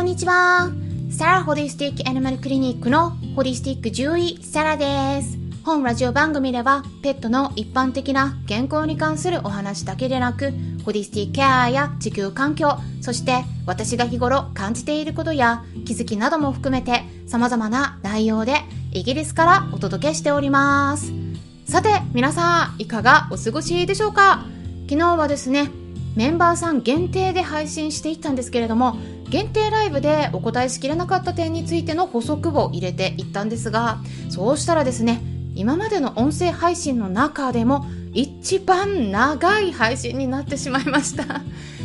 こんにちは。サラホリスティックアニマルクリニックのホリスティック獣医サラです。本ラジオ番組ではペットの一般的な健康に関するお話だけでなく、ホリスティックケアや地球環境、そして私が日頃感じていることや気づきなども含めて様々な内容でイギリスからお届けしております。さて、皆さん、いかがお過ごしでしょうか？昨日はですね、メンバーさん限定で配信していったんですけれども限定ライブでお答えしきれなかった点についての補足を入れていったんですがそうしたらですね今までの音声配信の中でも一番長い配信になってしまいました。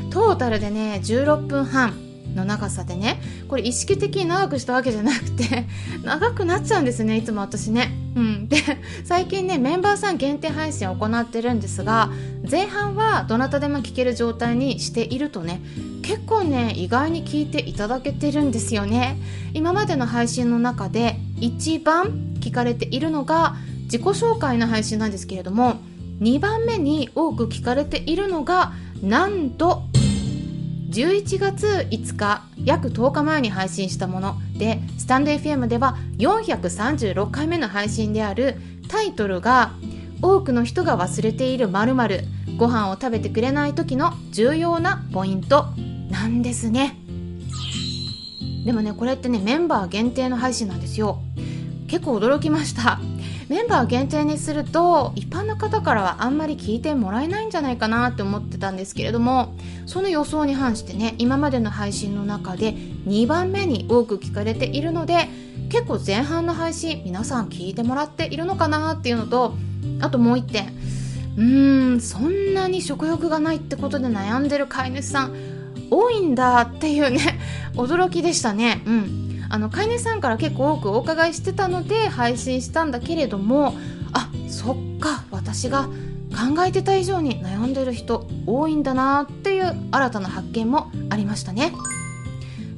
トータルでね16分半。の長さでねこれ意識的に長くしたわけじゃなくて 長くなっちゃうんですねいつも私ね。うん。で最近ねメンバーさん限定配信を行ってるんですが前半はどなたでも聞ける状態にしているとね結構ね意外に聞いていただけてるんですよね。今までの配信の中で一番聞かれているのが自己紹介の配信なんですけれども2番目に多く聞かれているのがなんと11月5日約10日前に配信したもの。でスタンド FM では436回目の配信である。タイトルが「多くの人が忘れているまるご飯を食べてくれない時の重要なポイント」なんですね。でもねこれってねメンバー限定の配信なんですよ。結構驚きました。メンバー限定にすると一般の方からはあんまり聞いてもらえないんじゃないかなって思ってたんですけれどもその予想に反してね今までの配信の中で2番目に多く聞かれているので結構前半の配信皆さん聞いてもらっているのかなっていうのとあともう1点。うーんそんなに食欲がないってことで悩んでる飼い主さん多いんだっていうね驚きでしたね。うん。あの飼い主さんから結構多くお伺いしてたので配信したんだけれどもあそっか私が考えてた以上に悩んでる人多いんだなっていう新たな発見もありましたね。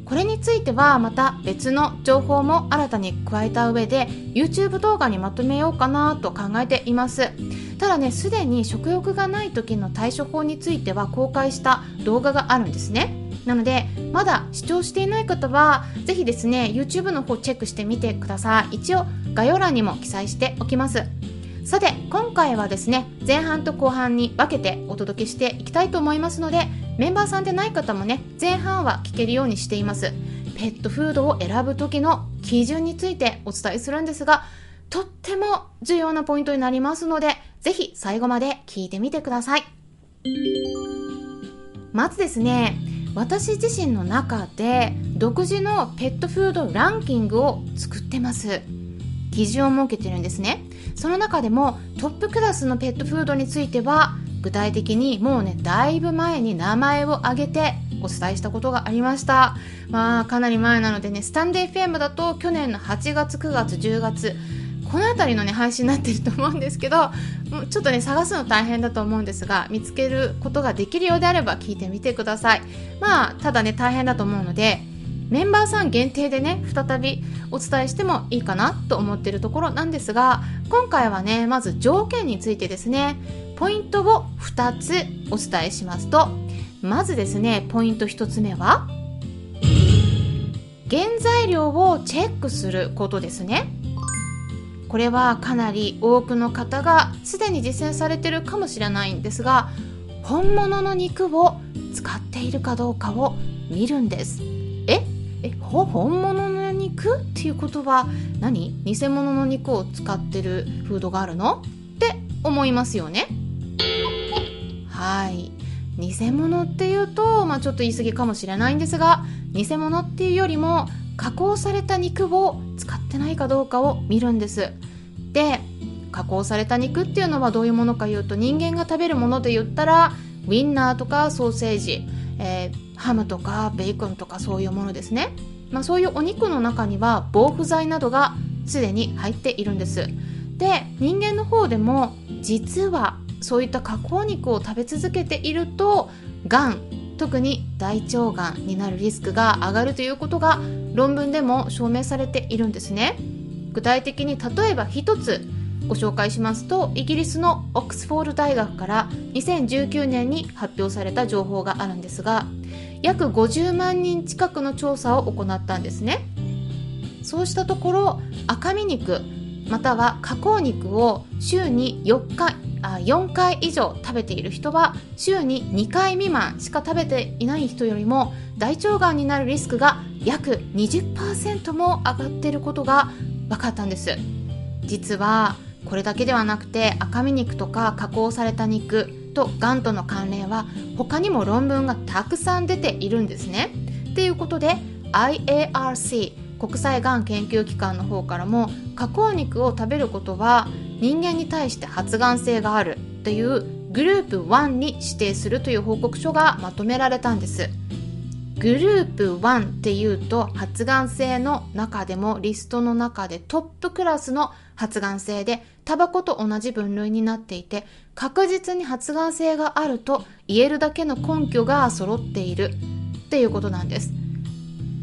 これについてはまた別の情報も新たに加えた上で YouTube 動画にまとめようかなと考えています。ただねすでに食欲がない時の対処法については公開した動画があるんですね。なのでまだ視聴していない方はぜひですね YouTube の方チェックしてみてください。一応概要欄にも記載しておきます。さて今回はですね前半と後半に分けてお届けしていきたいと思いますのでメンバーさんでない方もね前半は聞けるようにしています。ペットフードを選ぶ時の基準についてお伝えするんですがとっても重要なポイントになりますのでぜひ最後まで聞いてみてください。まずですね私自身の中で独自のペットフードランキングを作ってます。基準を設けてるんですね。その中でもトップクラスのペットフードについては具体的にもうねだいぶ前に名前を挙げてお伝えしたことがありました。まあかなり前なのでねスタンデー FM だと去年の8月9月10月この辺りのね配信になってると思うんですけどちょっとね探すの大変だと思うんですが見つけることができるようであれば聞いてみてください。まあただね大変だと思うのでメンバーさん限定でね再びお伝えしてもいいかなと思ってるところなんですが今回はねまず条件についてですねポイントを2つお伝えしますと。まずですねポイント1つ目は原材料をチェックすることですね。これはかなり多くの方がすでに実践されてるかもしれないんですが本物の肉を使っているかどうかを見るんです。え？え？本物の肉っていうことは何？偽物の肉を使ってるフードがあるの？って思いますよね。はい。偽物っていうと、まあ、ちょっと言い過ぎかもしれないんですが偽物っていうよりも加工された肉を使ってないかどうかを見るんです。で加工された肉っていうのはどういうものかいうと人間が食べるもので言ったらウィンナーとかソーセージ、えー、ハムとかベーコンとかそういうものですね、まあ、そういうお肉の中には防腐剤などがすでに入っているんです。で人間の方でも実はそういった加工肉を食べ続けているとがん特に大腸がんになるリスクが上がるということが論文でも証明されているんですね。具体的に例えば一つご紹介しますとイギリスのオックスフォード大学から2019年に発表された情報があるんですが約50万人近くの調査を行ったんですね。そうしたところ赤身肉または加工肉を週に4回あ4回以上食べている人は週に2回未満しか食べていない人よりも大腸がんになるリスクが約20%も上がっていることが分かったんです実はこれだけではなくて赤身肉とか加工された肉とがんとの関連は他にも論文がたくさん出ているんですね。っていうことで IARC 国際がん研究機関の方からも加工肉を食べることは人間に対して発がん性があるというグループ1に指定するという報告書がまとめられたんです。グループ1っていうと発がん性の中でもリストの中でトップクラスの発がん性でタバコと同じ分類になっていて確実に発がん性があると言えるだけの根拠が揃っているっていうことなんです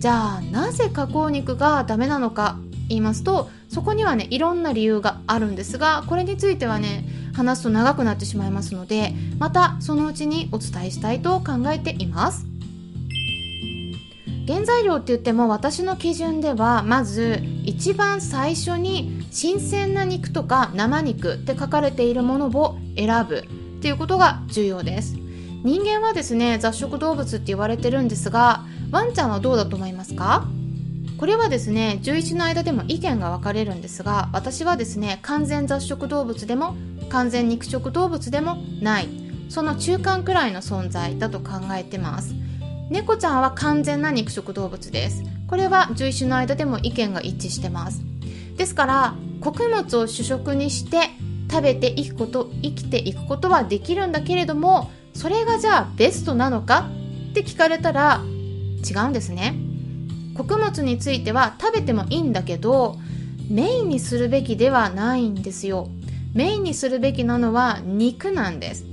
じゃあなぜ加工肉がダメなのか言いますとそこにはねいろんな理由があるんですがこれについてはね話すと長くなってしまいますのでまたそのうちにお伝えしたいと考えています。原材料って言っても私の基準ではまず一番最初に新鮮な肉とか生肉って書かれているものを選ぶっていうことが重要です。人間はですね雑食動物って言われてるんですがワンちゃんはどうだと思いますか？これはですね11の間でも意見が分かれるんですが私はですね完全雑食動物でも完全肉食動物でもない。その中間くらいの存在だと考えてます。猫ちゃんは完全な肉食動物です。これは獣医種の間でも意見が一致してます。ですから穀物を主食にして食べていくこと生きていくことはできるんだけれどもそれがじゃあベストなのかって聞かれたら違うんですね。穀物については食べてもいいんだけどメインにするべきではないんですよ。メインにするべきなのは肉なんです。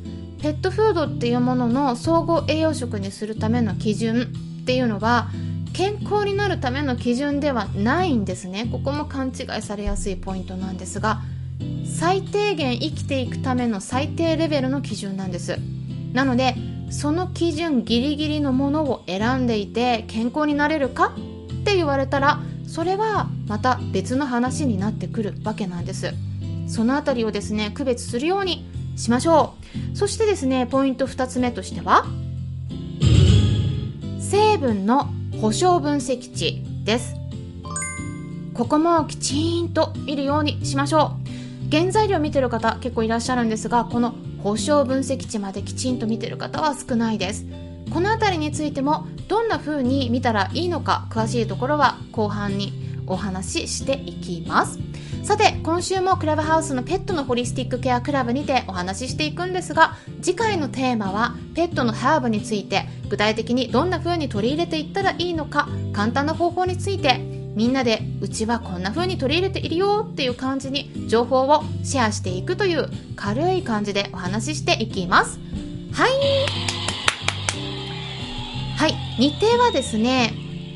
ペットフードっていうものの総合栄養食にするための基準っていうのは健康になるための基準ではないんですね。ここも勘違いされやすいポイントなんですが最低限生きていくための最低レベルの基準なんです。なのでその基準ギリギリのものを選んでいて健康になれるかって言われたらそれはまた別の話になってくるわけなんです。そのあたりをですね区別するようにしましょう。そしてですねポイント2つ目としては成分の保証分析値です。ここもきちんと見るようにしましょう。原材料見てる方結構いらっしゃるんですがこの保証分析値まできちんと見てる方は少ないです。この辺りについてもどんな風に見たらいいのか詳しいところは後半にお話ししていきます。さて今週もクラブハウスのペットのホリスティックケアクラブにてお話ししていくんですが次回のテーマはペットのハーブについて具体的にどんな風に取り入れていったらいいのか簡単な方法についてみんなでうちはこんな風に取り入れているよっていう感じに情報をシェアしていくという軽い感じでお話ししていきます。はい。はい。日程はですね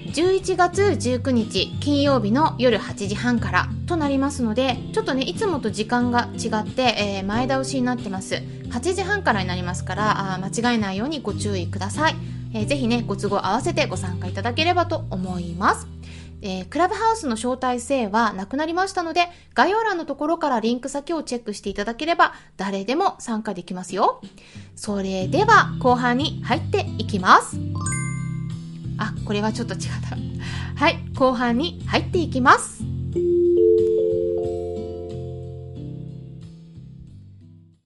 11月19日金曜日の夜8時半からとなりますのでちょっとねいつもと時間が違って、えー、前倒しになってます。8時半からになりますからあ間違えないようにご注意ください、えー、ぜひねご都合合わせてご参加いただければと思います。えー、クラブハウスの招待制はなくなりましたので、概要欄のところからリンク先をチェックしていただければ、誰でも参加できますよ。それでは、後半に入っていきます。あ、これはちょっと違った。はい、後半に入っていきます。